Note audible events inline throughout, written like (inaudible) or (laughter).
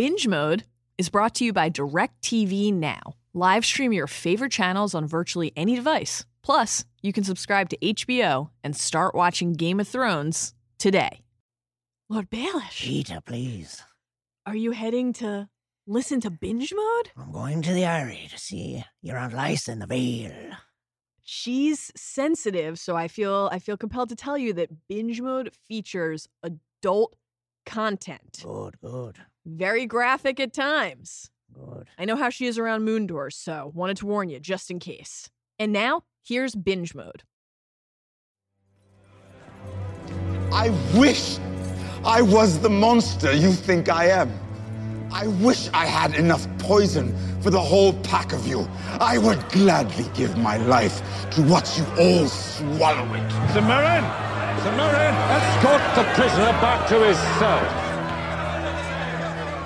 Binge Mode is brought to you by DirecTV Now. Live stream your favorite channels on virtually any device. Plus, you can subscribe to HBO and start watching Game of Thrones today. Lord Baelish, Petyr, please. are you heading to listen to Binge Mode? I'm going to the Eyrie to see your Aunt Lysa in the Vale. She's sensitive, so I feel I feel compelled to tell you that Binge Mode features adult content. Good, good, Very graphic at times. good. I know how she is around moon doors, so wanted to warn you just in case. And now, here's binge mode. I wish I was the monster you think I am. I wish I had enough poison for the whole pack of you. I would gladly give my life to watch you all swallow it. Ser Meryn! Samarin, escort the prisoner back to his cell.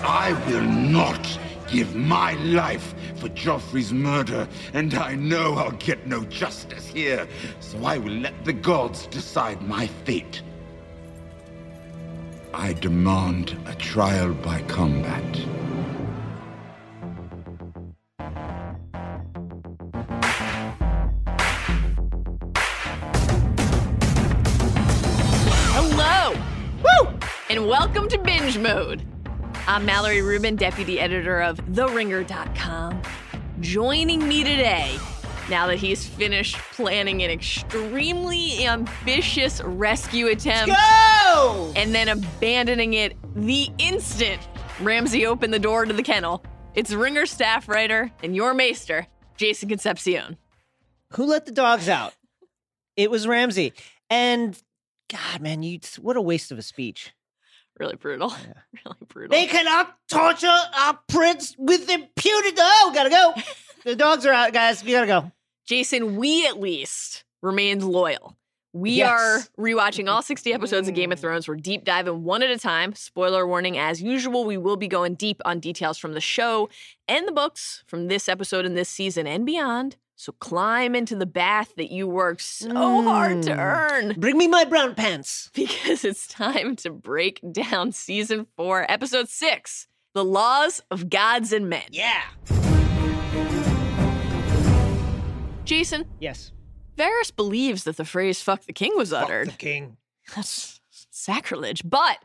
I will not give my life for Joffrey's murder, and I know I'll get no justice here, so I will let the gods decide my fate. I demand a trial by combat. Hello! Woo! And welcome to binge mode. I'm Mallory Rubin, deputy editor of TheRinger.com. Joining me today, now that he's finished planning an extremely ambitious rescue attempt Go! and then abandoning it the instant Ramsay opened the door to the kennel, it's Ringer staff writer and your maester, Jason Concepcion. Who let the dogs out? It was Ramsay. And God, man, you what a waste of a speech. Really brutal. (laughs) Really brutal. They cannot torture our prince with impunity. Oh, gotta go. (laughs) the dogs are out, guys. We gotta go. Jason, we at least remained loyal. We Yes. are rewatching all 60 episodes of Game of mm. Thrones. We're deep diving one at a time. Spoiler warning, as usual, we will be going deep on details from the show and the books from this episode and this season and beyond. So climb into the bath that you worked so hard to Mm. earn Bring me my brown pants. (laughs) because it's time to break down season four, episode six The Laws of Gods and Men. Yeah. Jason, Yes. Varys believes that the phrase fuck the king was uttered. The king. That's sacrilege. But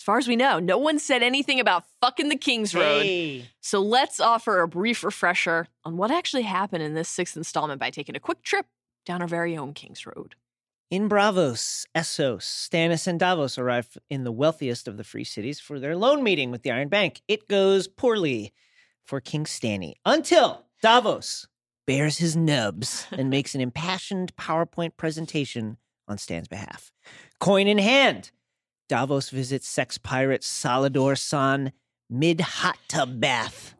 as far as we know, no one said anything about fucking the King's Road. Hey. So let's offer a brief refresher on what actually happened in this sixth installment by taking a quick trip down our very own King's Road. In Braavos, Essos, Stannis, and Davos arrive in the wealthiest of the free cities for their loan meeting with the Iron Bank. It goes poorly for King Stanny until Davos bears his nubs and (laughs) makes an impassioned PowerPoint presentation on Stan's behalf. Coin in hand, Davos visits sex pirate Salladhor Saan mid hot tub bath.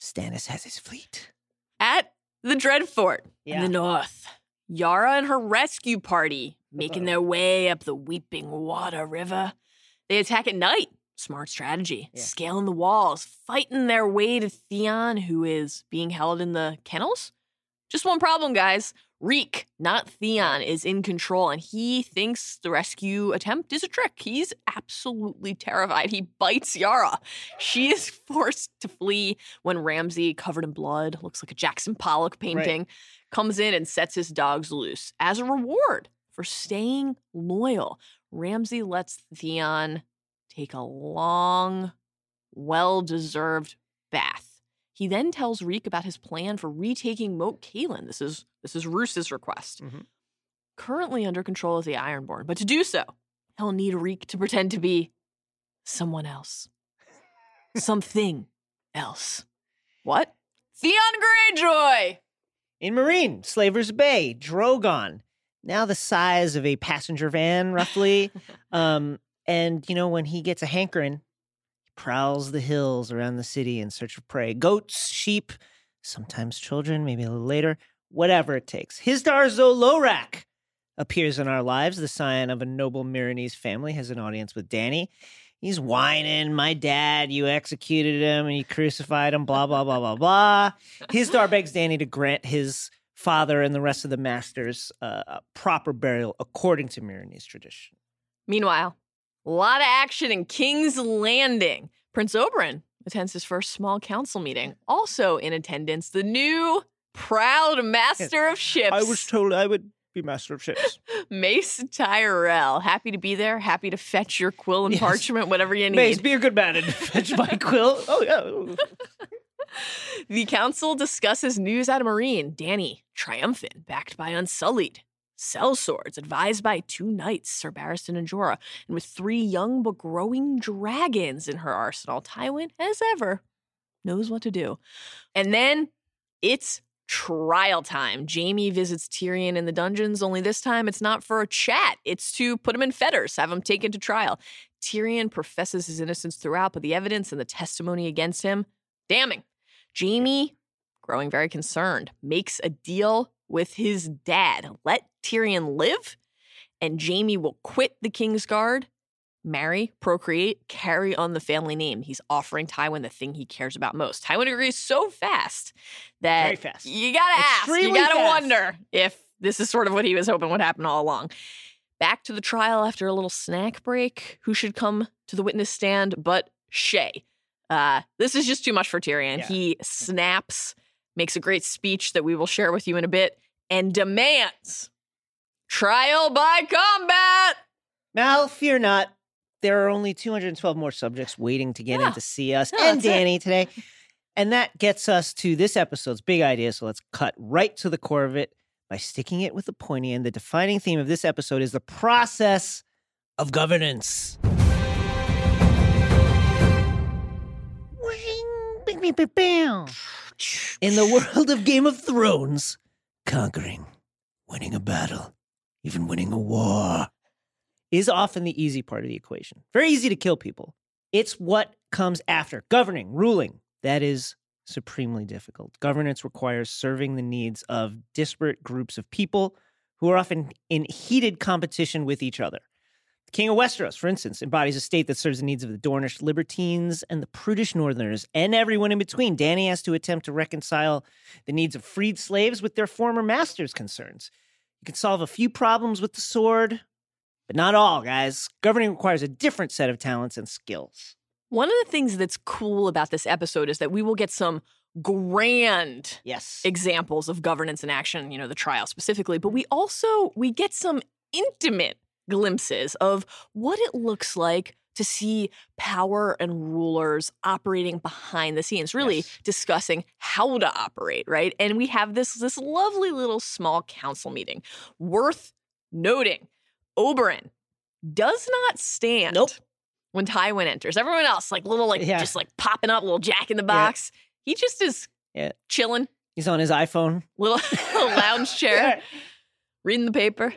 Stannis has his fleet. At the Dreadfort in the north, Yara and her rescue party making their way up the Weeping Water River. They attack at night. Smart strategy. Yeah. Scaling the walls, fighting their way to Theon, who is being held in the kennels. Just one problem, guys. Reek, not Theon, is in control, and he thinks the rescue attempt is a trick. He's absolutely terrified. He bites Yara. She (sighs) is forced to flee when Ramsay, covered in blood, looks like a Jackson Pollock painting, comes in and sets his dogs loose. As a reward for staying loyal, Ramsay lets Theon take a long, well deserved bath. He then tells Reek about his plan for retaking Moat Cailin. This is this is Roose's request. Mhm. Currently under control of the Ironborn, but to do so, he'll need Reek to pretend to be someone else. Something else. What? Theon Greyjoy! In Meereen, Slaver's Bay, Drogon, now the size of a passenger van, roughly. (laughs) um, and, you know, when he gets a hankering, he prowls the hills around the city in search of prey goats, sheep, sometimes children, maybe a little later, whatever it takes. Hizdar zo Loraq appears in our lives. The scion of a noble Meereenese family has an audience with Dany. He's whining, my dad, you executed him and you crucified him, blah, blah, blah, blah, blah. Hizdar begs Dany to grant his father and the rest of the masters uh, a proper burial according to Meereenese tradition. Meanwhile, a lot of action in King's Landing. Prince Oberyn attends his first small council meeting. Also in attendance, the new proud master of ships. I was told I would be master of ships. (laughs) Mace Tyrell, happy to be there. Happy to fetch your quill and Yes. parchment, whatever you need. Mace, be a good man and (laughs) fetch my quill. Oh yeah. (laughs) The council discusses news out of Meereen. Dany, triumphant, backed by Unsullied. Sellswords, advised by two knights, Sir Barristan and Jorah, and with three young but growing dragons in her arsenal, Tywin, as ever, knows what to do. And then it's trial time. Jaime visits Tyrion in the dungeons, only this time it's not for a chat, it's to put him in fetters, have him taken to trial. Tyrion professes his innocence throughout, but the evidence and the testimony against him, damning. Jaime, growing very concerned, makes a deal with his dad. Let Tyrion live, and Jaime will quit the King's Guard, marry, procreate, carry on the family name. He's offering Tywin the thing he cares about most. Tywin agrees so fast that Very fast. you gotta ask, you gotta fast. wonder if this is sort of what he was hoping would happen all along. Back to the trial after a little snack break. Who should come to the witness stand but Shae? Uh, this is just too much for Tyrion. Yeah. He snaps, makes a great speech that we will share with you in a bit, and demands trial by combat. Mal, fear not. There are only 212 more subjects waiting to get Yeah. in ah, to see us Yeah, and that's it. Dany today. And that gets us to this episode's big idea. So let's cut right to the core of it by sticking it with the pointy end. The defining theme of this episode is the process of governance. In the world of Game of Thrones, conquering, winning a battle, even winning a war, is often the easy part of the equation. Very easy to kill people. It's what comes after governing, ruling. That is supremely difficult. Governance requires serving the needs of disparate groups of people who are often in heated competition with each other. The King of Westeros, for instance, embodies a state that serves the needs of the Dornish libertines and the prudish Northerners and everyone in between. Dany has to attempt to reconcile the needs of freed slaves with their former masters' concerns. You can solve a few problems with the sword, but not all, guys. Governing requires a different set of talents and skills. One of the things that's cool about this episode is that we will get some grand Yes. examples of governance in action, you know, the trial specifically, but mm-hmm. we also we get some intimate glimpses of what it looks like to see power and rulers operating behind the scenes, really Yes. discussing how to operate, right? And we have this this lovely little small council meeting. Worth noting, Oberyn does not stand Nope. when Tywin enters. Everyone else, like little like Yeah. just like popping up, little jack in the box. He just is Yeah. chilling He's on his iPhone. little (laughs) lounge (laughs) chair, reading the paper.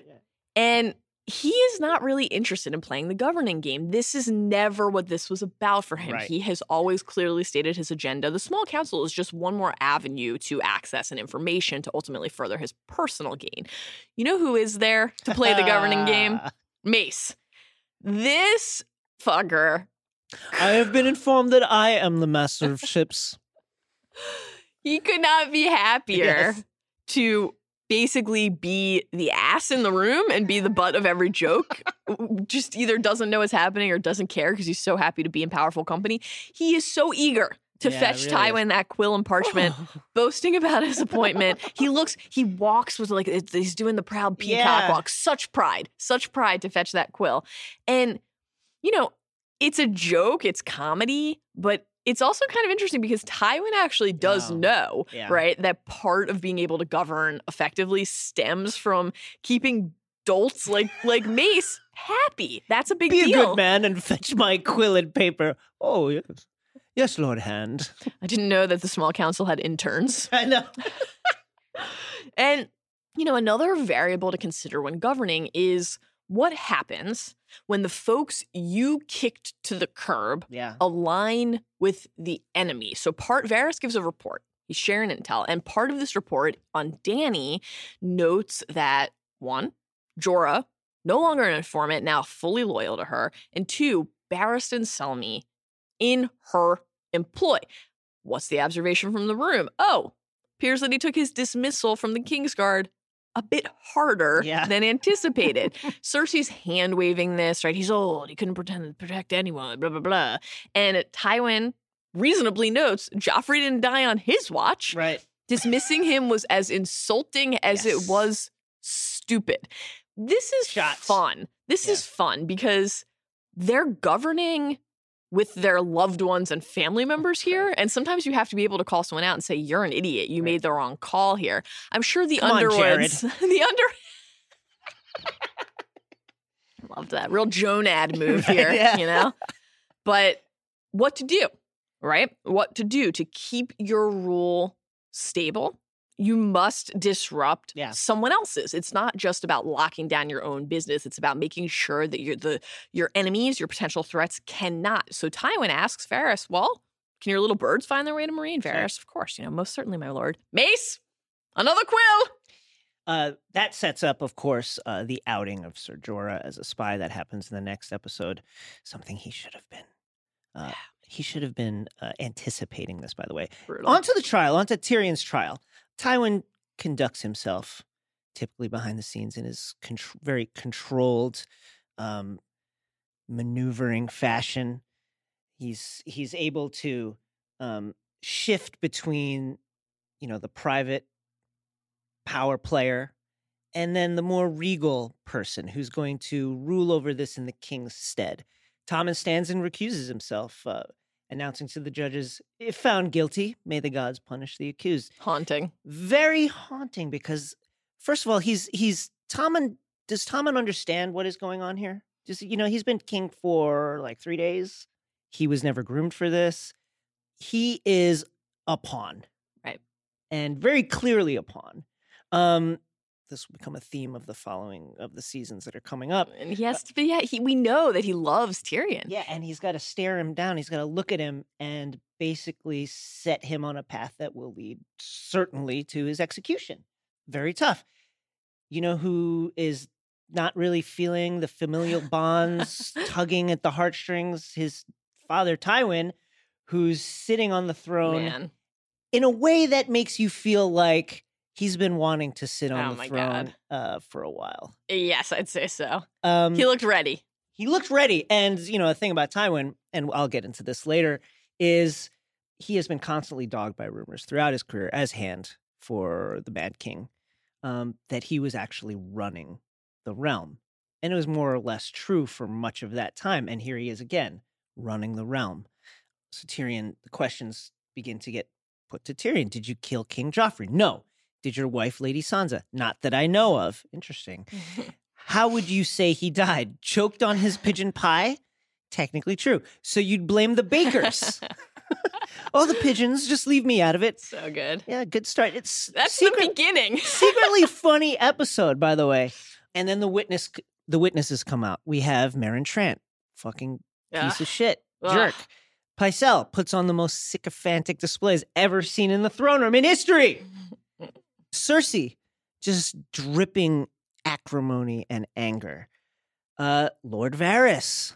And he is not really interested in playing the governing game. This is never what this was about for him. Right. He has always clearly stated his agenda. The small council is just one more avenue to access and information to ultimately further his personal gain. You know who is there to play the governing game? (laughs) Mace. This fucker, I have been informed that I am the master of (laughs) ships. he could not be happier Yes. to basically be the ass in the room and be the (laughs) butt of every joke. Just either doesn't know what's happening or doesn't care because he's so happy to be in powerful company. He is so eager to Yeah, fetch really. Tywin that quill and parchment, (laughs) boasting about his appointment. he looks, he walks with like he's doing the proud peacock Yeah. walk. Such pride, such pride to fetch that quill. And you know, it's a joke, it's comedy, but it's also kind of interesting because Tywin actually does Wow. know, Yeah. right, that part of being able to govern effectively stems from keeping dolts like like (laughs) Mace happy. That's a big deal. Be a good man and fetch my quill and paper. Oh, yes. Yes, Lord Hand. I didn't know that the small council had interns. (laughs) I know. (laughs) And, you know, another variable to consider when governing is what happens when the folks you kicked to the curb Yeah. align with the enemy. So part Varys gives a report. He's sharing intel. And part of this report on Dany notes that one, Jorah, no longer an informant, now fully loyal to her, and two, Barristan Selmy in her employ. What's the observation from the room? Oh, appears that he took his dismissal from the Kingsguard a bit harder Yeah. than anticipated. (laughs) Cersei's hand waving this, right? He's old. He couldn't pretend to protect anyone, blah, blah, blah. And Tywin reasonably notes Joffrey didn't die on his watch. Right. Dismissing him was as insulting as Yes. it was stupid. This is Shots. fun. This Yeah. is fun because they're governing with their loved ones and family members here. And sometimes you have to be able to call someone out and say, You're an idiot. You Right. made the wrong call here. I'm sure the Come on, Underwoods, (laughs) the Under. (laughs) Loved that. Real Jonad (laughs) move Right, here, yeah. you know? But what to do, right? What to do to keep your rule stable? You must disrupt Yeah. someone else's. It's not just about locking down your own business. It's about making sure that your the your enemies, your potential threats cannot. So Tywin asks Varys, "Well, can your little birds find their way to Meereen?" Varys, of course, you know, most certainly, my lord. Mace, another quill. Uh, that sets up, of course, uh, the outing of Ser Jorah as a spy that happens in the next episode. Something he should have been. Uh, he should have been uh, anticipating this, by the way. Brutal. On to the trial, on to Tyrion's trial. Tywin conducts himself typically behind the scenes in his contr- very controlled, um, maneuvering fashion. He's he's able to um, shift between, you know, the private power player and then the more regal person who's going to rule over this in the king's stead. Tommen stands and recuses himself, uh, announcing to the judges, if found guilty, may the gods punish the accused. Haunting. Very haunting because, first of all, he's he's Tommen. Does Tommen understand what is going on here? Just you know, he's been king for like three days. He was never groomed for this. He is a pawn, Right. and very clearly a pawn. Um, this will become a theme of the following of the seasons that are coming up. And he uh has to be, yeah, he, we know that he loves Tyrion. Yeah, and he's got to stare him down. He's got to look at him and basically set him on a path that will lead certainly to his execution. Very tough. You know who is not really feeling the familial bonds (laughs) tugging at the heartstrings? His father, Tywin, who's sitting on the throne Man. in a way that makes you feel like he's been wanting to sit on Oh the throne uh, for a while. Yes, I'd say so. Um, He looked ready. he looked ready. And, you know, the thing about Tywin, and I'll get into this later, is he has been constantly dogged by rumors throughout his career as hand for the Mad King um, that he was actually running the realm. And it was more or less true for much of that time. And here he is again, running the realm. So Tyrion, the questions begin to get put to Tyrion. Did you kill King Joffrey? No. Did your wife, Lady Sansa? Not that I know of. Interesting. (laughs) How would you say he died? Choked on his pigeon pie? Technically true. So you'd blame the bakers. (laughs) oh, the pigeons, just leave me out of it. so good. Yeah, good start. It's That's secret- the beginning. (laughs) secretly funny episode, by the way. And then the witness, the witnesses come out. We have Meryn Trant, fucking piece of shit, Ugh. jerk. Pycelle puts on the most sycophantic displays ever seen in the throne room in history. Cersei, just dripping acrimony and anger. Uh, Lord Varys,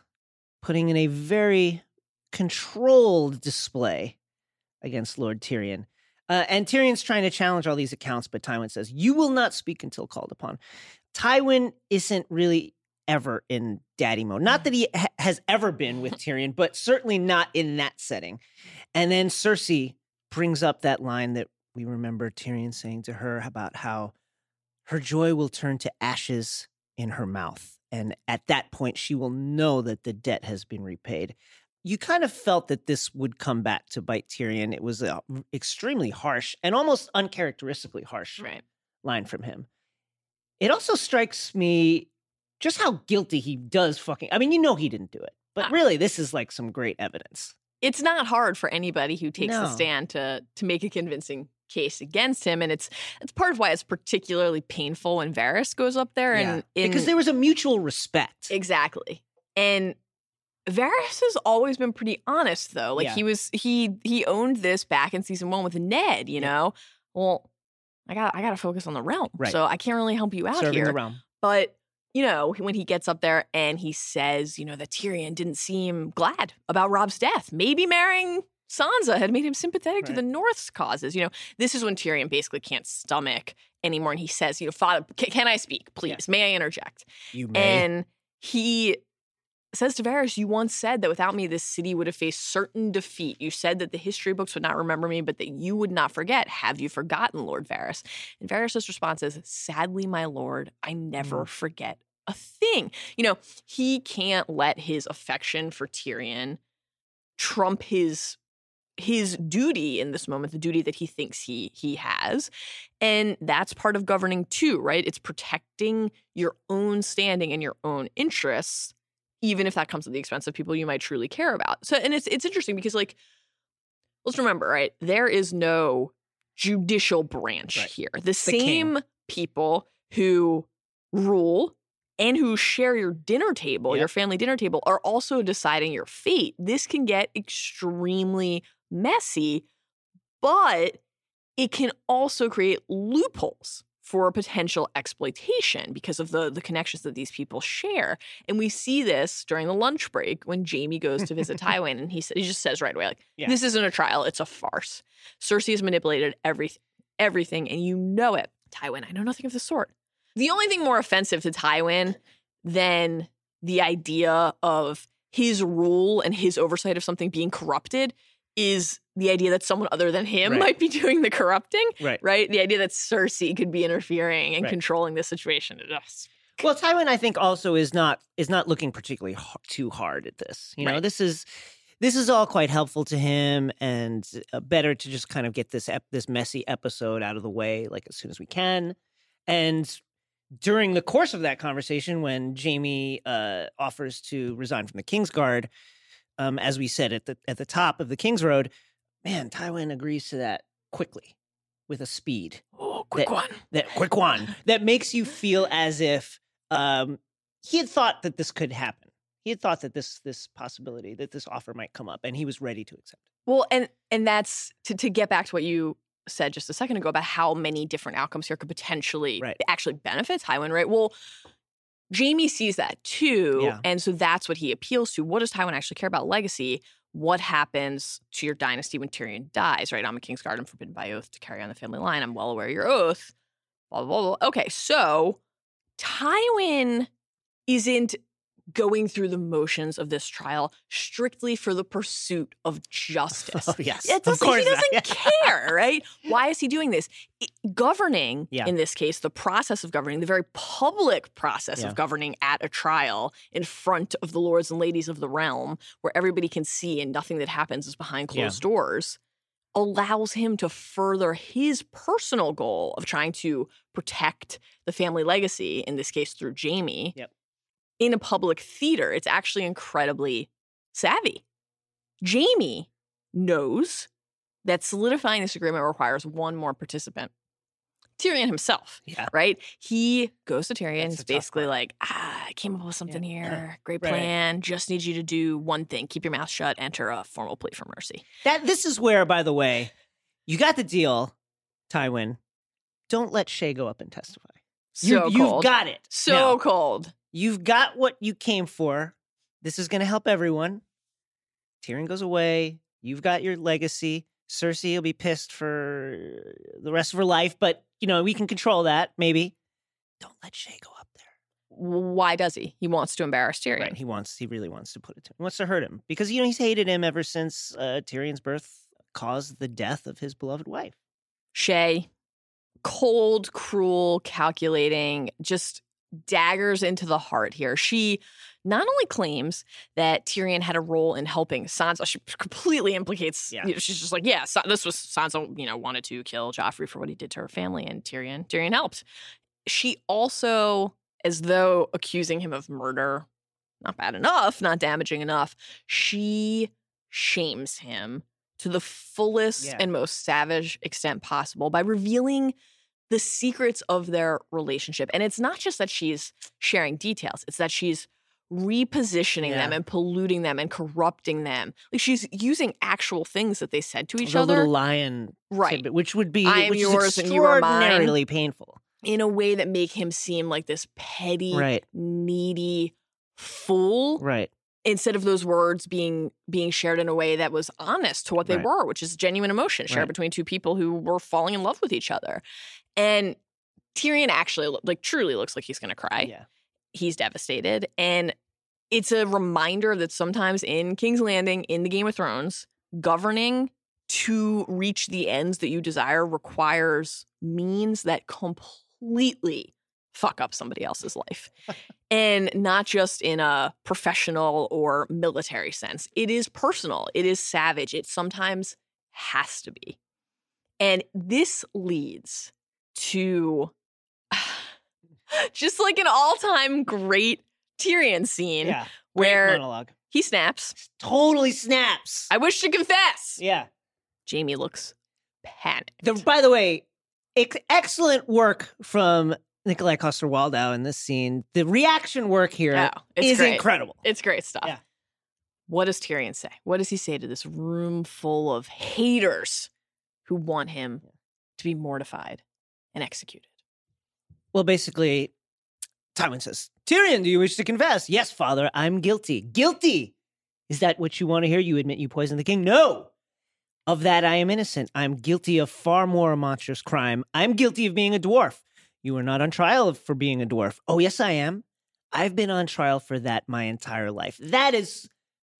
putting in a very controlled display against Lord Tyrion. Uh, and Tyrion's trying to challenge all these accounts, but Tywin says, You will not speak until called upon. Tywin isn't really ever in daddy mode. Not that he ha- has ever been with Tyrion, but certainly not in that setting. And then Cersei brings up that line that we remember Tyrion saying to her about how her joy will turn to ashes in her mouth. And at that point, she will know that the debt has been repaid. You kind of felt that this would come back to bite Tyrion. It was an extremely harsh and almost uncharacteristically harsh Right. line from him. It also strikes me just how guilty he does fucking. I mean, you know he didn't do it, but Ah. really, this is like some great evidence. It's not hard for anybody who takes the No. stand to to make a convincing case against him, and it's it's part of why it's particularly painful when Varys goes up there and in, because there was a mutual respect. Exactly. And Varys has always been pretty honest though. Like Yeah. he was he he owned this back in season 1 with Ned, you Yeah. know. Well, I got I got to focus on the realm. Right. So I can't really help you out serving here. But you know, when he gets up there and he says, you know, that Tyrion didn't seem glad about Robb's death. Maybe marrying Sansa had made him sympathetic to the North's causes. You know, this is when Tyrion basically can't stomach anymore, and he says, "You know, Father, can, can I speak, please? May I interject?" You may. And he says to Varys, You once said that without me, this city would have faced certain defeat. You said that the history books would not remember me, but that you would not forget. Have you forgotten, Lord Varys? And Varys' response is, Sadly, my lord, I never mm. forget a thing. You know, he can't let his affection for Tyrion trump his his duty in this moment the duty that he thinks he he has and that's part of governing too right it's protecting your own standing and your own interests even if that comes at the expense of people you might truly care about so and it's it's interesting because like let's remember right there is no judicial branch Right. here the, the king. same people who rule and who share your dinner table, Yep. your family dinner table, are also deciding your fate. This can get extremely messy, but it can also create loopholes for potential exploitation because of the, the connections that these people share. And we see this during the lunch break when Jaime goes to visit (laughs) Tywin and he, he just says right away, like, Yeah. this isn't a trial, it's a farce. Cersei has manipulated everything, everything, and you know it. Tywin, I know nothing of the sort. The only thing more offensive to Tywin than the idea of his rule and his oversight of something being corrupted is the idea that someone other than him Right. might be doing the corrupting, right. right? The idea that Cersei could be interfering and Right. controlling the situation. Ugh. Well, Tywin, I think, also is not is not looking particularly h- too hard at this. You know, Right. this is this is all quite helpful to him, and uh, better to just kind of get this ep- this messy episode out of the way, like as soon as we can. And during the course of that conversation, when Jaime uh, offers to resign from the Kingsguard, um, as we said at the at the top of the King's Road, man, Tywin agrees to that quickly, with a speed Oh, quick That- one. that quick one that makes you feel as if um, he had thought that this could happen. He had thought that this this possibility that this offer might come up, and he was ready to accept. it. Well, and and that's to to get back to what you said just a second ago about how many different outcomes here could potentially Right. actually benefit Tywin, right? Well, Jaime sees that too, Yeah. and so that's what he appeals to. What does Tywin actually care about legacy? What happens to your dynasty when Tyrion dies, right? I'm a Kingsguard. I'm forbidden by oath to carry on the family line. I'm well aware of your oath. Blah, blah, blah, blah. Okay, so Tywin isn't going through the motions of this trial strictly for the pursuit of (laughs) oh, justice. Oh, yes, It of course he doesn't (laughs) care, right? Why is he doing this? It- governing, Yeah. in this case, the process of governing, the very public process Yeah. of governing at a trial in front of the lords and ladies of the realm, where everybody can see and nothing that happens is behind Yeah. closed doors, allows him to further his personal goal of trying to protect the family legacy, in this case through Jaime, Yep. In a public theater. It's actually incredibly savvy. Jaime knows that solidifying this agreement requires one more participant. Tyrion himself, Yeah, right? He goes to Tyrion. That's He's basically like, ah, I came up with something Yeah. here. (clears throat) Great Right, right. plan. Just need you to do one thing. Keep your mouth shut. Enter a formal plea for mercy. that this is where, by the way, you got the deal, Tywin. Don't let Shae go up and testify. So you, cold. You've got it. so cold. You've got what you came for. This is going to help everyone. Tyrion goes away. You've got your legacy. Cersei will be pissed for the rest of her life, but you know we can control that. Maybe. Don't let Shae go up there. Why does he? He wants to embarrass Tyrion. Right. He wants. He really wants to put it to. He wants to hurt him because you know he's hated him ever since uh, Tyrion's birth caused the death of his beloved wife. Shae, cold, cruel, calculating, just daggers into the heart here. She not only claims that Tyrion had a role in helping Sansa, she completely implicates. Yeah. you know, she's just like, yeah, this was Sansa. You know, wanted to kill Joffrey for what he did to her family, and Tyrion, Tyrion helped. She also, as though accusing him of murder, not bad enough, not damaging enough. She shames him to the fullest Yeah. and most savage extent possible by revealing the secrets of their relationship. And it's not just that she's sharing details, it's that she's repositioning them and polluting them and corrupting them. Like she's using actual things that they said to each the other little lion, Right. tidbit, which would be I am which yours is and you are mine. extraordinarily painful. in a way that make him seem like this petty, Right. needy fool Right. instead of those words being being shared in a way that was honest to what they Right. were, which is genuine emotion shared Right. between two people who were falling in love with each other. And Tyrion actually like truly looks like he's going to cry. Yeah. He's devastated and it's a reminder that sometimes in King's Landing in the Game of Thrones, governing to reach the ends that you desire requires means that completely fuck up somebody else's life. (laughs) and not just in a professional or military sense. It is personal, it is savage, it sometimes has to be. And this leads to (sighs) just like an all time great Tyrion scene Yeah. Where monologue. he snaps. Totally snaps. I wish to confess. yeah. Jaime looks panicked. The, by the way, ex- excellent work from Nikolaj Coster-Waldau in this scene. The reaction work here is Oh, it's great. incredible. It's great stuff. Yeah. What does Tyrion say? What does he say to this room full of haters who want him to be mortified and executed? Well, basically, Tywin says, Tyrion, do you wish to confess? Yes, father, I'm guilty. Guilty! Is that what you want to hear? You admit you poisoned the king? No! Of that, I am innocent. I'm guilty of far more monstrous crime. I'm guilty of being a dwarf. You are not on trial for being a dwarf. Oh, yes, I am. I've been on trial for that my entire life. That is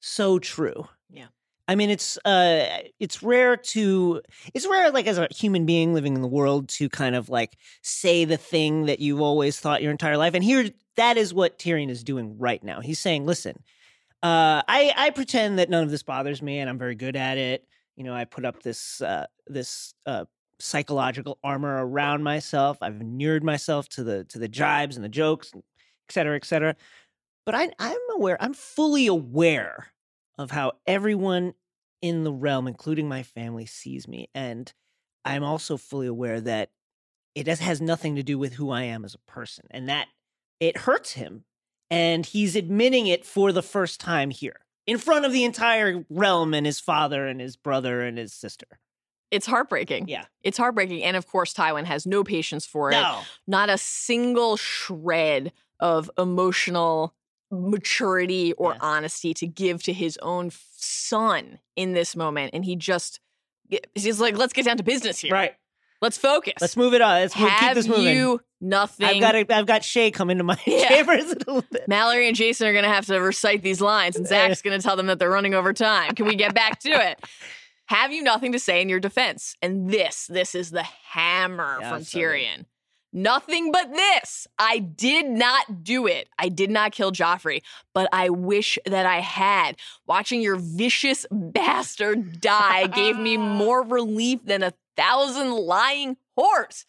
so true. Yeah. I mean, it's uh, it's rare to it's rare, like as a human being living in the world, to kind of like say the thing that you've always thought your entire life. And here, that is what Tyrion is doing right now. He's saying, "Listen, uh, I I pretend that none of this bothers me, and I'm very good at it. You know, I put up this uh, this uh, psychological armor around myself. I've inured myself to the to the jibes and the jokes, et cetera, et cetera. But I, I'm aware. I'm fully aware of how everyone in the realm, including my family, sees me, and I'm also fully aware that it has nothing to do with who I am as a person, and that it hurts him, and he's admitting it for the first time here in front of the entire realm and his father and his brother and his sister. It's heartbreaking. Yeah. It's heartbreaking. And of course, Tywin has no patience for it. No. Not a single shred of emotional maturity or Yeah. honesty to give to his own son in this moment. And he just, he's like, let's get down to business here. Right. Let's focus. Let's move it on. Let's move, keep Have this moving. you nothing? I've got a, I've got Shae coming to my (laughs) Yeah. chambers a little bit. Mallory and Jason are going to have to recite these lines, and Zach's going to tell them that they're running over time. Can we get back to it? Have you nothing to say in your defense? And this, this is the hammer Yeah, from. Tyrion. Nothing but this. I did not do it. I did not kill Joffrey, but I wish that I had. Watching your vicious bastard die gave me (laughs) more relief than a thousand lying whores.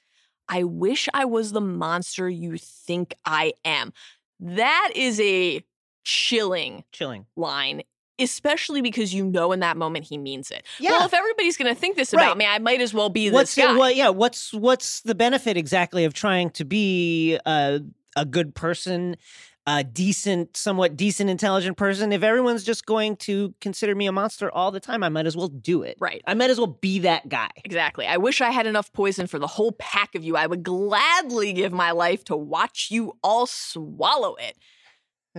I wish I was the monster you think I am. That is a chilling Chilling. line, especially because you know in that moment he means it. Yeah. Well, if everybody's going to think this Right. about me, I might as well be what's this guy. what? Yeah. What's what's the benefit exactly of trying to be a a good person, a decent, somewhat decent, intelligent person? If everyone's just going to consider me a monster all the time, I might as well do it. Right. I might as well be that guy. Exactly. I wish I had enough poison for the whole pack of you. I would gladly give my life to watch you all swallow it.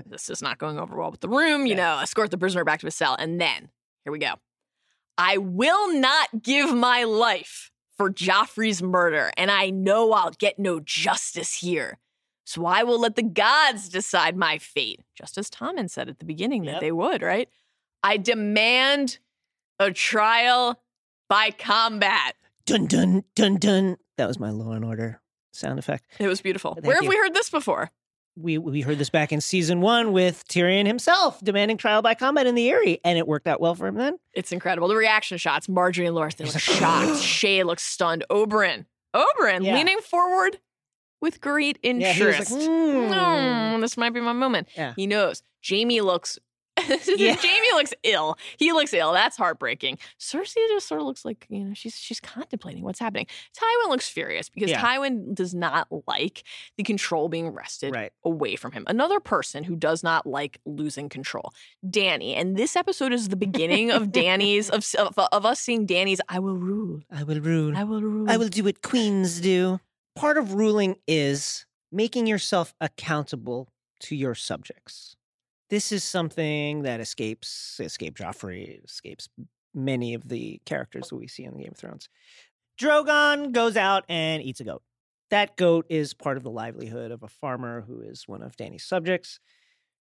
This is not going over well with the room. You Yeah. know, escort the prisoner back to his cell. And then, here we go. I will not give my life for Joffrey's murder, and I know I'll get no justice here. So I will let the gods decide my fate, just as Tommen said at the beginning that Yep. they would, right? I demand a trial by combat. Dun dun dun dun. That was my Law and Order sound effect. It was beautiful. Thank Where have you. we heard this before? We we heard this back in season one with Tyrion himself demanding trial by combat in the Eyrie, and it worked out well for him then. It's incredible. The reaction shots. Margaery and Loras, they look shocked. (gasps) Shae looks stunned. Oberyn. Oberyn Yeah. leaning forward with great Yeah, interest. like, "Hmm." "Hmm, this might be my moment. Yeah. He knows. Jaime looks (laughs) Yeah. Jaime looks ill. He looks ill. That's heartbreaking. Cersei just sort of looks like, you know, she's she's contemplating what's happening. Tywin looks furious because Yeah. Tywin does not like the control being wrested Right. away from him. Another person who does not like losing control, Dany. And this episode is the beginning of (laughs) Dany's of, of of us seeing Dany's I will rule. I will rule. I will rule. I will do what queens do. Part of ruling is making yourself accountable to your subjects. This is something that escapes escape Joffrey, escapes many of the characters that we see in Game of Thrones. Drogon goes out and eats a goat. That goat is part of the livelihood of a farmer who is one of Dany's subjects.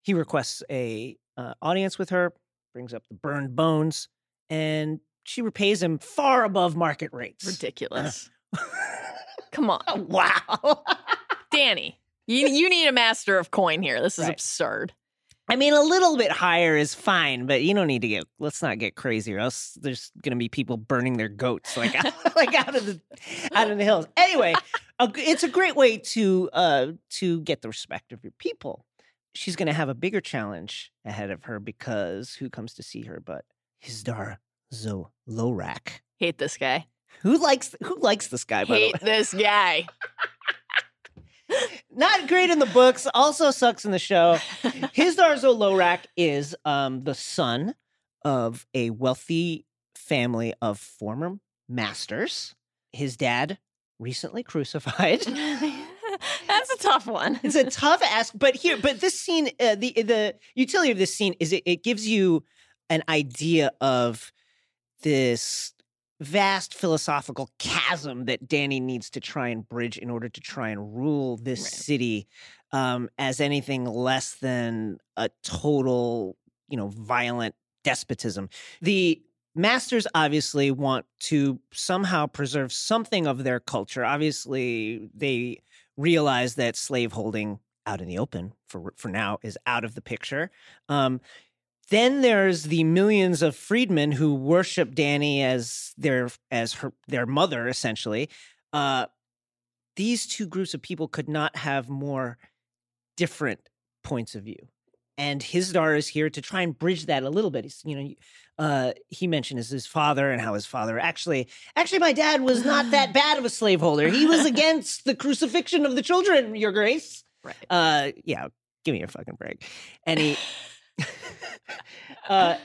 He requests a uh, audience with her, brings up the burned bones, and she repays him far above market rates. Ridiculous. (laughs) Come on. wow. (laughs) Dany, you, you need a master of coin here. This is Right. absurd. I mean, a little bit higher is fine, but you don't need to get. Let's not get crazy, or else there's going to be people burning their goats like (laughs) like out of the out of the hills. Anyway, a it's a great way to uh to get the respect of your people. She's going to have a bigger challenge ahead of her because who comes to see her but Hizdar zo Loraq. Hate this guy. Who likes who likes this guy? By the way, Hate this guy. Not great in the books. Also sucks in the show. (laughs) Hizdar Loraq is um, the son of a wealthy family of former masters. His dad recently crucified. (laughs) (laughs) That's a tough one. it's a tough ask, but here, but this scene, uh, the the utility of this scene is it, it gives you an idea of this vast philosophical chasm that Dany needs to try and bridge in order to try and rule this Right. city um, as anything less than a total, you know, violent despotism. The masters obviously want to somehow preserve something of their culture. Obviously, they realize that slaveholding out in the open for for now is out of the picture. Um, then there's the millions of freedmen who worship Dany as their as her their mother essentially. Uh, these two groups of people could not have more different points of view. And Hizdar is here to try and bridge that a little bit. He's, you know, uh, he mentioned his, his father and how his father actually, actually, my dad was not (sighs) that bad of a slaveholder. He was against the crucifixion of the children, Your Grace. Right. Uh, yeah, give me a fucking break. And he, (sighs) (laughs) (laughs) uh,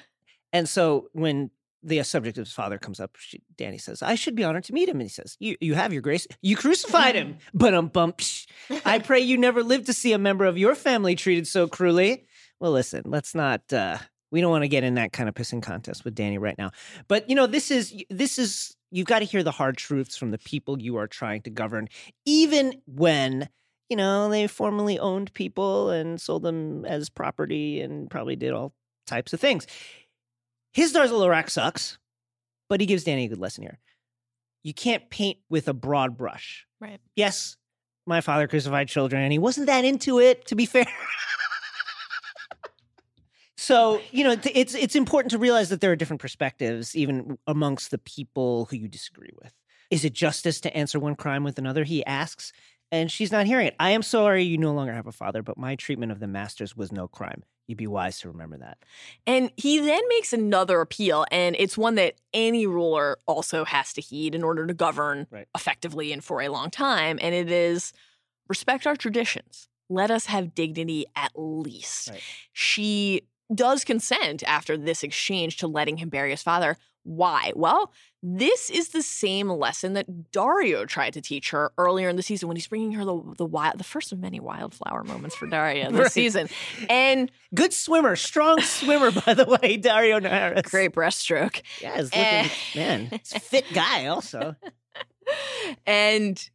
and so when the subject of his father comes up, she, Dany says, "I should be honored to meet him." And he says, "You, you have your grace. You crucified him, but um bump. I (laughs) pray you never live to see a member of your family treated so cruelly." Well, listen, let's not. uh We don't want to get in that kind of pissing contest with Dany right now. But you know, this is this is you've got to hear the hard truths from the people you are trying to govern, even when you know they formerly owned people and sold them as property and probably did all types of things. Hizdar zo Loraq sucks, but he gives Dany a good lesson here. You can't paint with a broad brush. Right. Yes, my father crucified children, and he wasn't that into it, to be fair. (laughs) so you know, it's it's important to realize that there are different perspectives, even amongst the people who you disagree with. Is it justice to answer one crime with another? He asks, and she's not hearing it. I am sorry you no longer have a father, but my treatment of the masters was no crime. You'd be wise to remember that. And he then makes another appeal, and it's one that any ruler also has to heed in order to govern Right. effectively and for a long time. And it is respect our traditions. Let us have dignity at least. Right. She does consent after this exchange to letting him bury his father. Why? Well, this is the same lesson that Daario tried to teach her earlier in the season when he's bringing her the the wild, the first of many wildflower moments for Daario (laughs) this Right. season. And Good swimmer, strong swimmer, by the way, (laughs) Daario Naharis. great breaststroke. Yeah, he's looking, man, he's a fit guy also. (laughs) And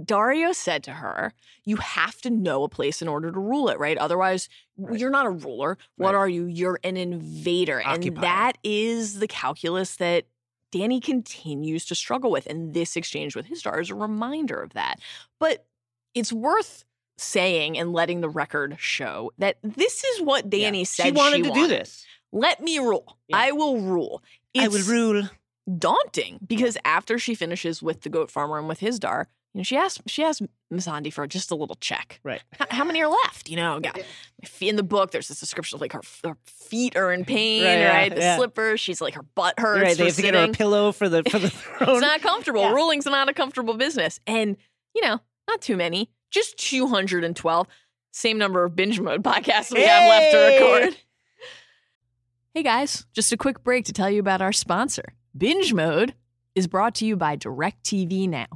Daario said to her, You have to know a place in order to rule it, right? Otherwise, Right. you're not a ruler. What Right. are you? You're an invader. And that is the calculus that Dany continues to struggle with. And this exchange with Hizdar is a reminder of that. But it's worth saying and letting the record show that this is what Dany Yeah. said she wanted to wanted. do this. Let me rule. Yeah. I will rule. I will rule. daunting because after she finishes with the goat farmer and with Hizdar, you know, she asks she asks Missandei for just a little check. Right. H- how many are left? You know, got my feet in the book. There's this description of like her, her feet are in pain, Right, right? The yeah. slippers. She's like her butt hurts. Right, they have to get her a pillow for the for the (laughs) throne. It's not comfortable. Yeah. Ruling's not a comfortable business, and you know, not too many. Just 212. Same number of binge mode podcasts we have left to record. Hey guys, just a quick break to tell you about our sponsor. Binge Mode is brought to you by DirecTV Now.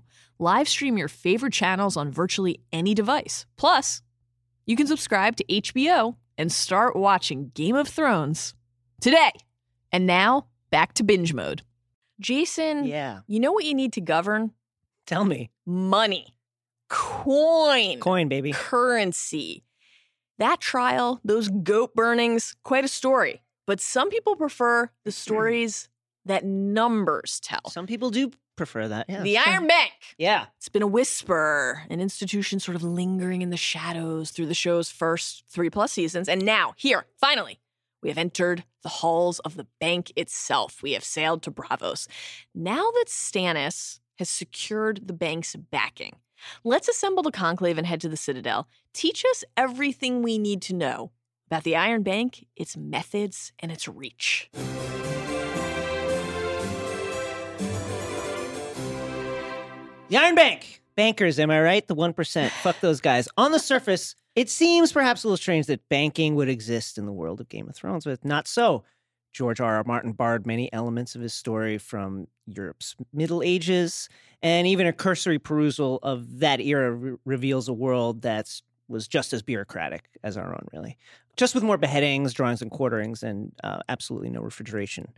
Live stream your favorite channels on virtually any device. Plus, you can subscribe to HBO and start watching Game of Thrones today. And now, back to binge mode. Jason, Yeah. you know what you need to govern? Tell me. Money, coin, Coin, baby. currency. That trial, those goat burnings, quite a story. But some people prefer the hmm. stories that numbers tell. Some people do prefer that. Yeah. the. Iron Bank. Yeah. It's been a whisper, an institution sort of lingering in the shadows through the show's first three plus seasons. And now, here, finally, we have entered the halls of the bank itself. We have sailed to Braavos. Now that Stannis has secured the bank's backing, let's assemble the conclave and head to the Citadel. Teach us everything we need to know about the Iron Bank, its methods, and its reach. The Iron Bank. Bankers, am I right? The 1%. (sighs) Fuck those guys. On the surface, it seems perhaps a little strange that banking would exist in the world of Game of Thrones, but not so. George R. R. Martin borrowed many elements of his story from Europe's Middle Ages, and even a cursory perusal of that era re- reveals a world that was just as bureaucratic as our own, really. Just with more beheadings, drawings, and quarterings, and uh, absolutely no refrigeration.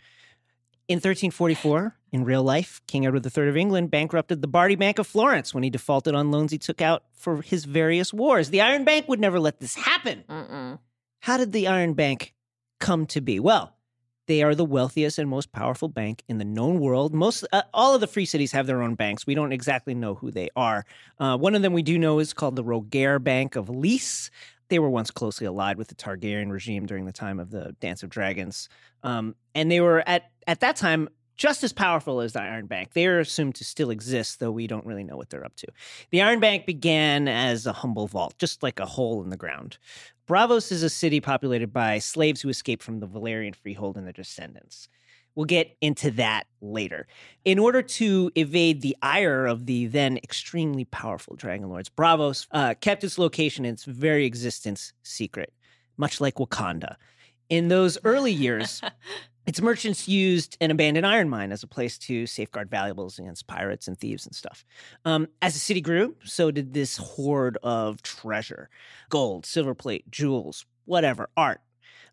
In 1344, in real life, King Edward III of England bankrupted the Bardi Bank of Florence when he defaulted on loans he took out for his various wars. The Iron Bank would never let this happen. Mm-mm. How did the Iron Bank come to be? Well, they are the wealthiest and most powerful bank in the known world. Most, uh, all of the free cities have their own banks. We don't exactly know who they are. Uh, one of them we do know is called the Rogare Bank of Lys. They were once closely allied with the Targaryen regime during the time of the Dance of Dragons, um, and they were at at that time just as powerful as the Iron Bank. They are assumed to still exist, though we don't really know what they're up to. The Iron Bank began as a humble vault, just like a hole in the ground. Braavos is a city populated by slaves who escaped from the Valyrian freehold and their descendants. We'll get into that later. In order to evade the ire of the then extremely powerful Dragon Lords, Braavos uh, kept its location and its very existence secret, much like Wakanda. In those early years, (laughs) its merchants used an abandoned iron mine as a place to safeguard valuables against pirates and thieves and stuff. Um, as the city grew, so did this hoard of treasure gold, silver plate, jewels, whatever, art.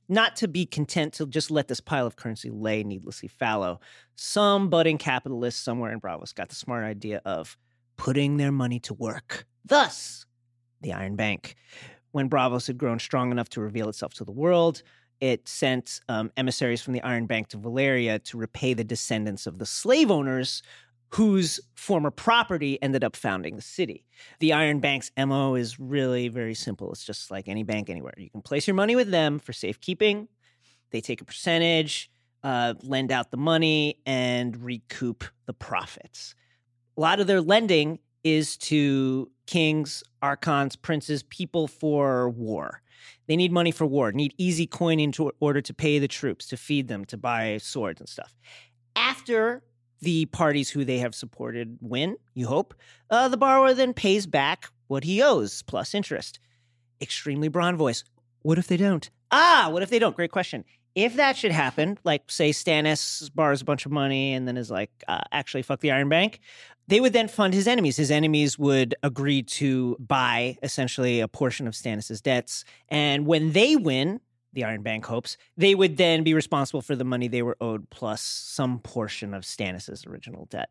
Not to be content to just let this pile of currency lay needlessly fallow. Some budding capitalists somewhere in Braavos got the smart idea of putting their money to work. Thus, the Iron Bank. When Braavos had grown strong enough to reveal itself to the world, it sent um, emissaries from the Iron Bank to Valyria to repay the descendants of the slave owners whose former property ended up founding the city. The Iron Bank's MO is really very simple. It's just like any bank anywhere. You can place your money with them for safekeeping, they take a percentage, uh, lend out the money, and recoup the profits. A lot of their lending is to kings, archons, princes, people for war. They need money for war, need easy coin in order to pay the troops, to feed them, to buy swords and stuff. After the parties who they have supported win, you hope, uh, the borrower then pays back what he owes plus interest. Extremely broad voice. What if they don't? Ah, what if they don't? Great question. If that should happen, like say Stannis borrows a bunch of money and then is like, uh, actually, fuck the Iron Bank, they would then fund his enemies. His enemies would agree to buy essentially a portion of Stannis's debts. And when they win, the Iron Bank hopes, they would then be responsible for the money they were owed plus some portion of Stannis's original debt.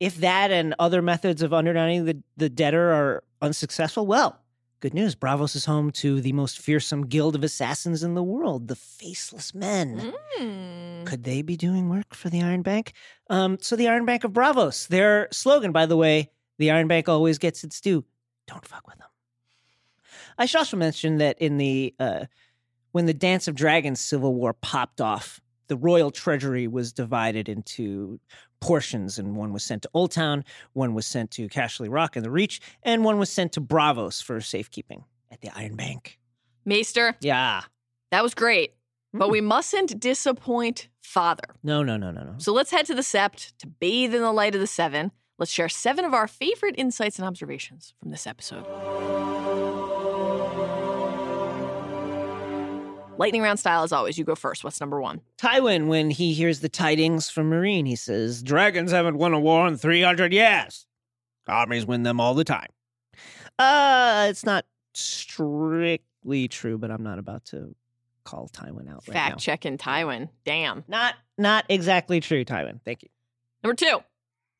If that and other methods of undermining the, the debtor are unsuccessful, well, good news. Braavos is home to the most fearsome guild of assassins in the world, the Faceless Men. Mm. Could they be doing work for the Iron Bank? Um, so the Iron Bank of Braavos, their slogan, by the way, the Iron Bank always gets its due. Don't fuck with them. I should also mention that in the uh, when the Dance of Dragons civil war popped off, the royal treasury was divided into portions, and one was sent to Old Town, one was sent to Casterly Rock and the Reach, and one was sent to Braavos for safekeeping at the Iron Bank. Maester, Yeah. that was great, but Mm. we mustn't disappoint Father. No, no, no, no, no. So let's head to the Sept to bathe in the light of the seven. Let's share seven of our favorite insights and observations from this episode. Lightning round style, as always. You go first. What's number one? Tywin, when he hears the tidings from Meereen, he says, Dragons haven't won a war in 300 years. Armies win them all the time. Uh, it's not strictly true, but I'm not about to call Tywin out right now. Fact checking Tywin. Damn. Not not exactly true, Tywin. Thank you. Number two,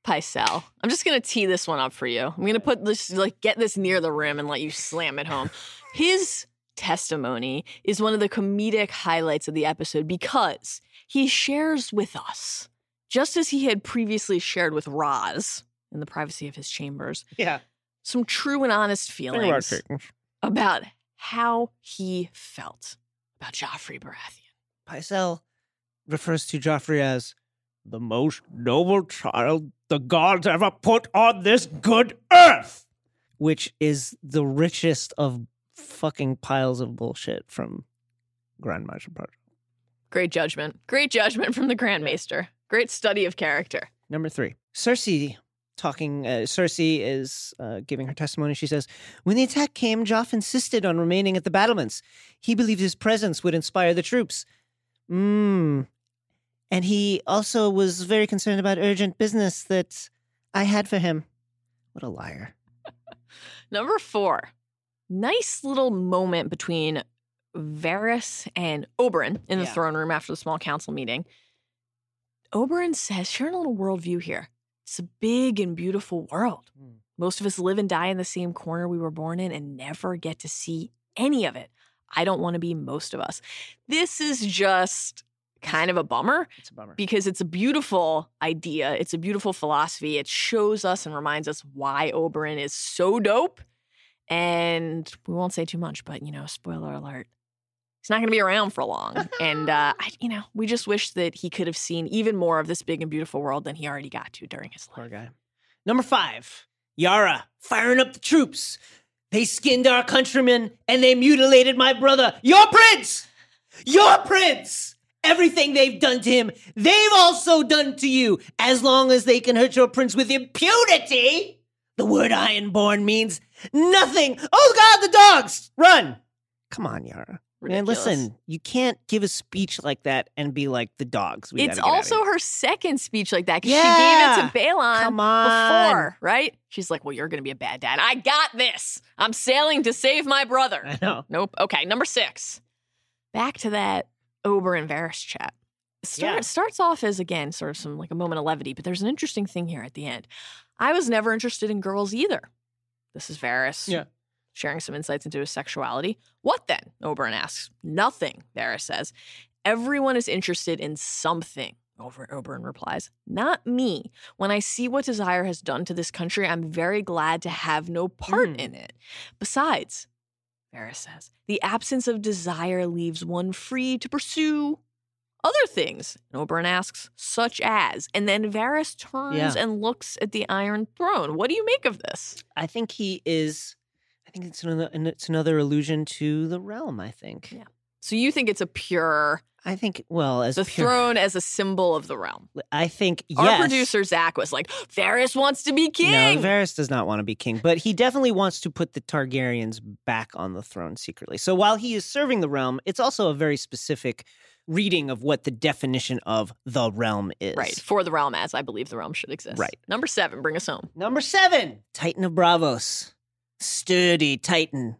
Pycelle. I'm just gonna tee this one up for you. I'm gonna put this like get this near the rim and let you slam it home. (laughs) His testimony is one of the comedic highlights of the episode because he shares with us, just as he had previously shared with Ros in the privacy of his chambers, Yeah. some true and honest feelings about how he felt about Joffrey Baratheon. Pycelle refers to Joffrey as the most noble child the gods ever put on this good earth, which is the richest of fucking piles of bullshit from Grand Marshal Project. Great judgment. Great judgment from the Grand Maester. Great study of character. Number three, Cersei talking. Uh, Cersei is uh, giving her testimony. She says, "When the attack came, Joff insisted on remaining at the battlements. He believed his presence would inspire the troops. Mmm. And he also was very concerned about urgent business that I had for him. What a liar! (laughs) Number four, nice little moment between Varys and Oberyn in the Yeah. throne room after the small council meeting. Oberyn says, sharing a little worldview here. It's a big and beautiful world. Hmm. Most of us live and die in the same corner we were born in and never get to see any of it. I don't want to be most of us. This is just kind of a bummer It's a bummer. because it's a beautiful idea. It's a beautiful philosophy. It shows us and reminds us why Oberyn is so dope. And we won't say too much, but you know, spoiler alert. He's not going to be around for long. and, uh, I, you know, we just wish that he could have seen even more of this big and beautiful world than he already got to during his Poor life. guy. Number five, Yara firing up the troops. They skinned our countrymen and they mutilated my brother, your prince! Your prince! Everything they've done to him, they've also done to you. As long as they can hurt your prince with impunity, the word Ironborn means nothing. Oh God, the dogs! Run! Come on, Yara. Ridiculous. listen, you can't give a speech like that and be like the dogs. We It's gotta get outta also her second speech like that because Yeah. she gave it to Balon Come on. before, right? She's like, "Well, you're going to be a bad dad. I got this. I'm sailing to save my brother." I know. Nope. Okay, number six. Back to that Ober and Varys chat. Start, Yeah. Starts off as again sort of some like a moment of levity, but there's an interesting thing here at the end. I was never interested in girls either. This is Varys. Yeah. Sharing some insights into his sexuality. What then? Oberyn asks. Nothing, Varys says. Everyone is interested in something. Over Oberyn replies, Not me. When I see what desire has done to this country, I'm very glad to have no part Hmm. in it. Besides, Varys says, the absence of desire leaves one free to pursue other things. And Oberyn asks, such as. And then Varys turns Yeah. and looks at the Iron Throne. What do you make of this? I think he is. I think it's another. It's another allusion to the realm. I think. Yeah. So you think it's a pure, I think. Well, as the pure, throne as a symbol of the realm. I think Our yes. producer, Zach, was like, Varys wants to be king. No. Varys does not want to be king, but he definitely wants to put the Targaryens back on the throne secretly. So while he is serving the realm, it's also a very specific reading of what the definition of the realm is. right. For the realm, as I believe the realm should exist. Right. Number seven, bring us home. Number seven, Titan of Braavos. Sturdy Titan.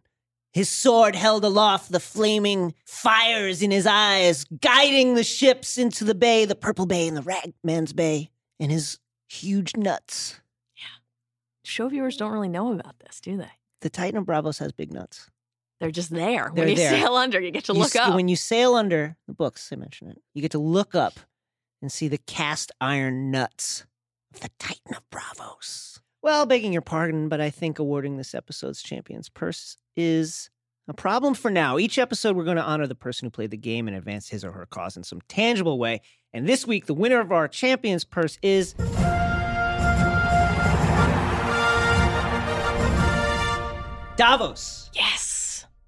His sword held aloft, the flaming fires in his eyes, guiding the ships into the bay, the Purple Bay and the Ragman's Bay, and his huge nuts. Yeah. Show viewers don't really know about this, do they? The Titan of Braavos has big nuts. They're just there. They're when you (laughs) there. sail under, you get to You look s- up. When you sail under the books, I mention it. You get to look up and see the cast iron nuts of the Titan of Braavos. Well, begging your pardon, but I think awarding this episode's champion's purse is a problem for now. Each episode, we're going to honor the person who played the game and advanced his or her cause in some tangible way. And this week, the winner of our champion's purse is. Davos yes.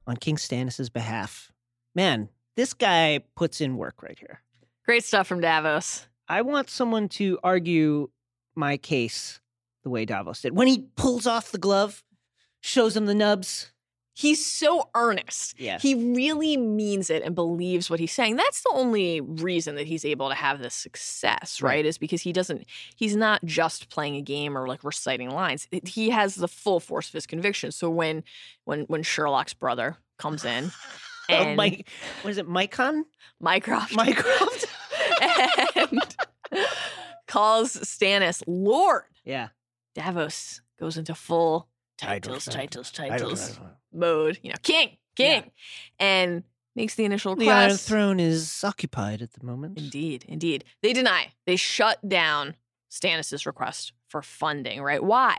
On King Stannis' behalf. Man, this guy puts in work right here. Great stuff from Davos. I want someone to argue my case the way Davos did. When he pulls off the glove, shows him the nubs, He's so earnest. Yeah. He really means it and believes what he's saying. That's the only reason that he's able to have this success, right? Right. Is because he doesn't, he's not just playing a game or like reciting lines. He has the full force of his conviction. So when when when Sherlock's brother comes in (laughs) Oh, and Mike, what is it? Mycon? Mycroft Mycroft? (laughs) and (laughs) calls Stannis Lord, yeah. Davos goes into full Titles, titles, titles, titles. Mode. You know, king, king, and makes the initial request. The Iron. Throne is occupied at the moment. Indeed, indeed. They deny. They shut down Stannis' request for funding, right? Why?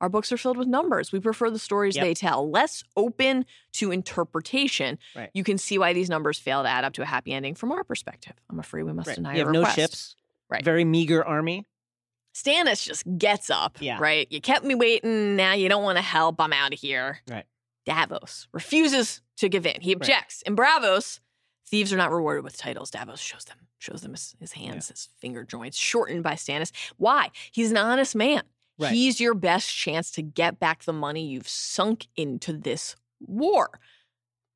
Our books are filled with numbers. We prefer the stories Yep. they tell, less open to interpretation. Right. You can see why these numbers fail to add up to a happy ending from our perspective. I'm afraid we must Right. deny You have no ships. Right. Very meager army. Stannis just gets up, Yeah. right? You kept me waiting. Now you don't want to help. I'm out of here. Right. Davos refuses to give in. He objects. In Braavos, thieves are not rewarded with titles. Davos shows them, shows them his, his hands, his finger joints, shortened by Stannis. Why? He's an honest man. Right. He's your best chance to get back the money you've sunk into this war.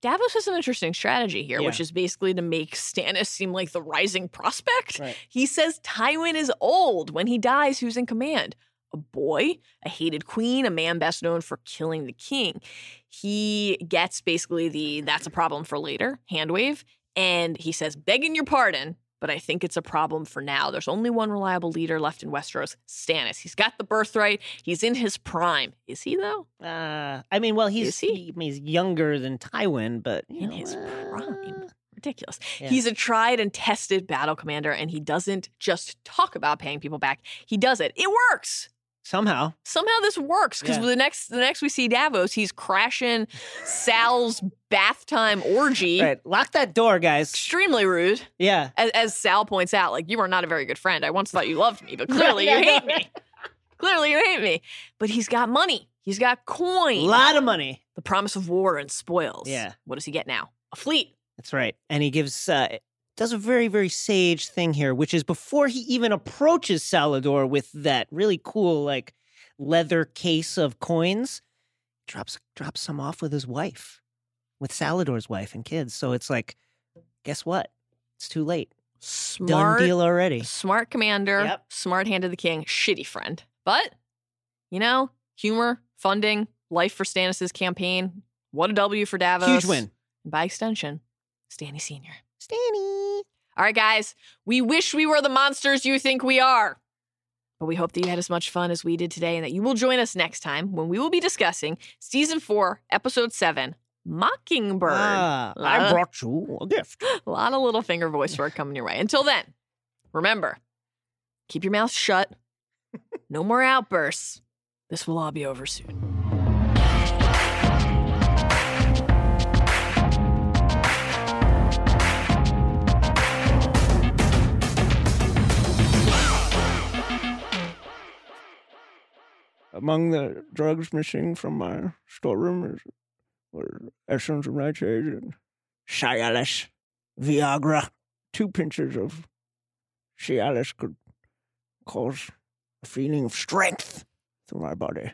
Davos has an interesting strategy here, which is basically to make Stannis seem like the rising prospect. Right. He says Tywin is old. When he dies, who's in command? A boy, a hated queen, a man best known for killing the king. He gets basically the that's a problem for later hand wave. And he says, begging your pardon, but I think it's a problem for now. There's only one reliable leader left in Westeros, Stannis. He's got the birthright. He's in his prime. Is he, though? Uh, I mean, well, he's he? he- he's younger than Tywin, but you In know, his uh, prime. Ridiculous. Yeah. He's a tried and tested battle commander, and he doesn't just talk about paying people back. He does it. It works. Somehow. somehow this works because Yeah. the next the next we see Davos, he's crashing Sal's bath time orgy. Right, lock that door, guys. Extremely rude, Yeah, as, as Sal points out. Like you are not a very good friend. I once thought you loved me, but (laughs) clearly Yeah, you hate me. Clearly you hate me. But he's got money. He's got coin. a lot of money. the promise of war and spoils. Yeah. What does he get now? A fleet. That's right. And he gives uh does a very very sage thing here, which is before he even approaches Salladhor with that really cool like leather case of coins, drops drops some off with his wife, with Salladhor's wife and kids. So it's like, guess what? It's too late. Smart Done deal already. Smart commander, Yep. smart hand of the king, shitty friend. But, you know, humor, funding, life for Stannis' campaign. What a W for Davos. Huge win. And by extension, Stanny Sr. Stanny. All right, guys, we wish we were the monsters you think we are. But we hope that you had as much fun as we did today and that you will join us next time when we will be discussing season four, episode seven, Mockingbird. Ah, I brought you a gift. A (laughs) lot of Littlefinger voice work coming your way. Until then, remember, keep your mouth shut. (laughs) No more outbursts. This will all be over soon. Among the drugs missing from my storeroom were essence of nightshade and Cialis, Viagra. Two pinches of Cialis could cause a feeling of strength through my body.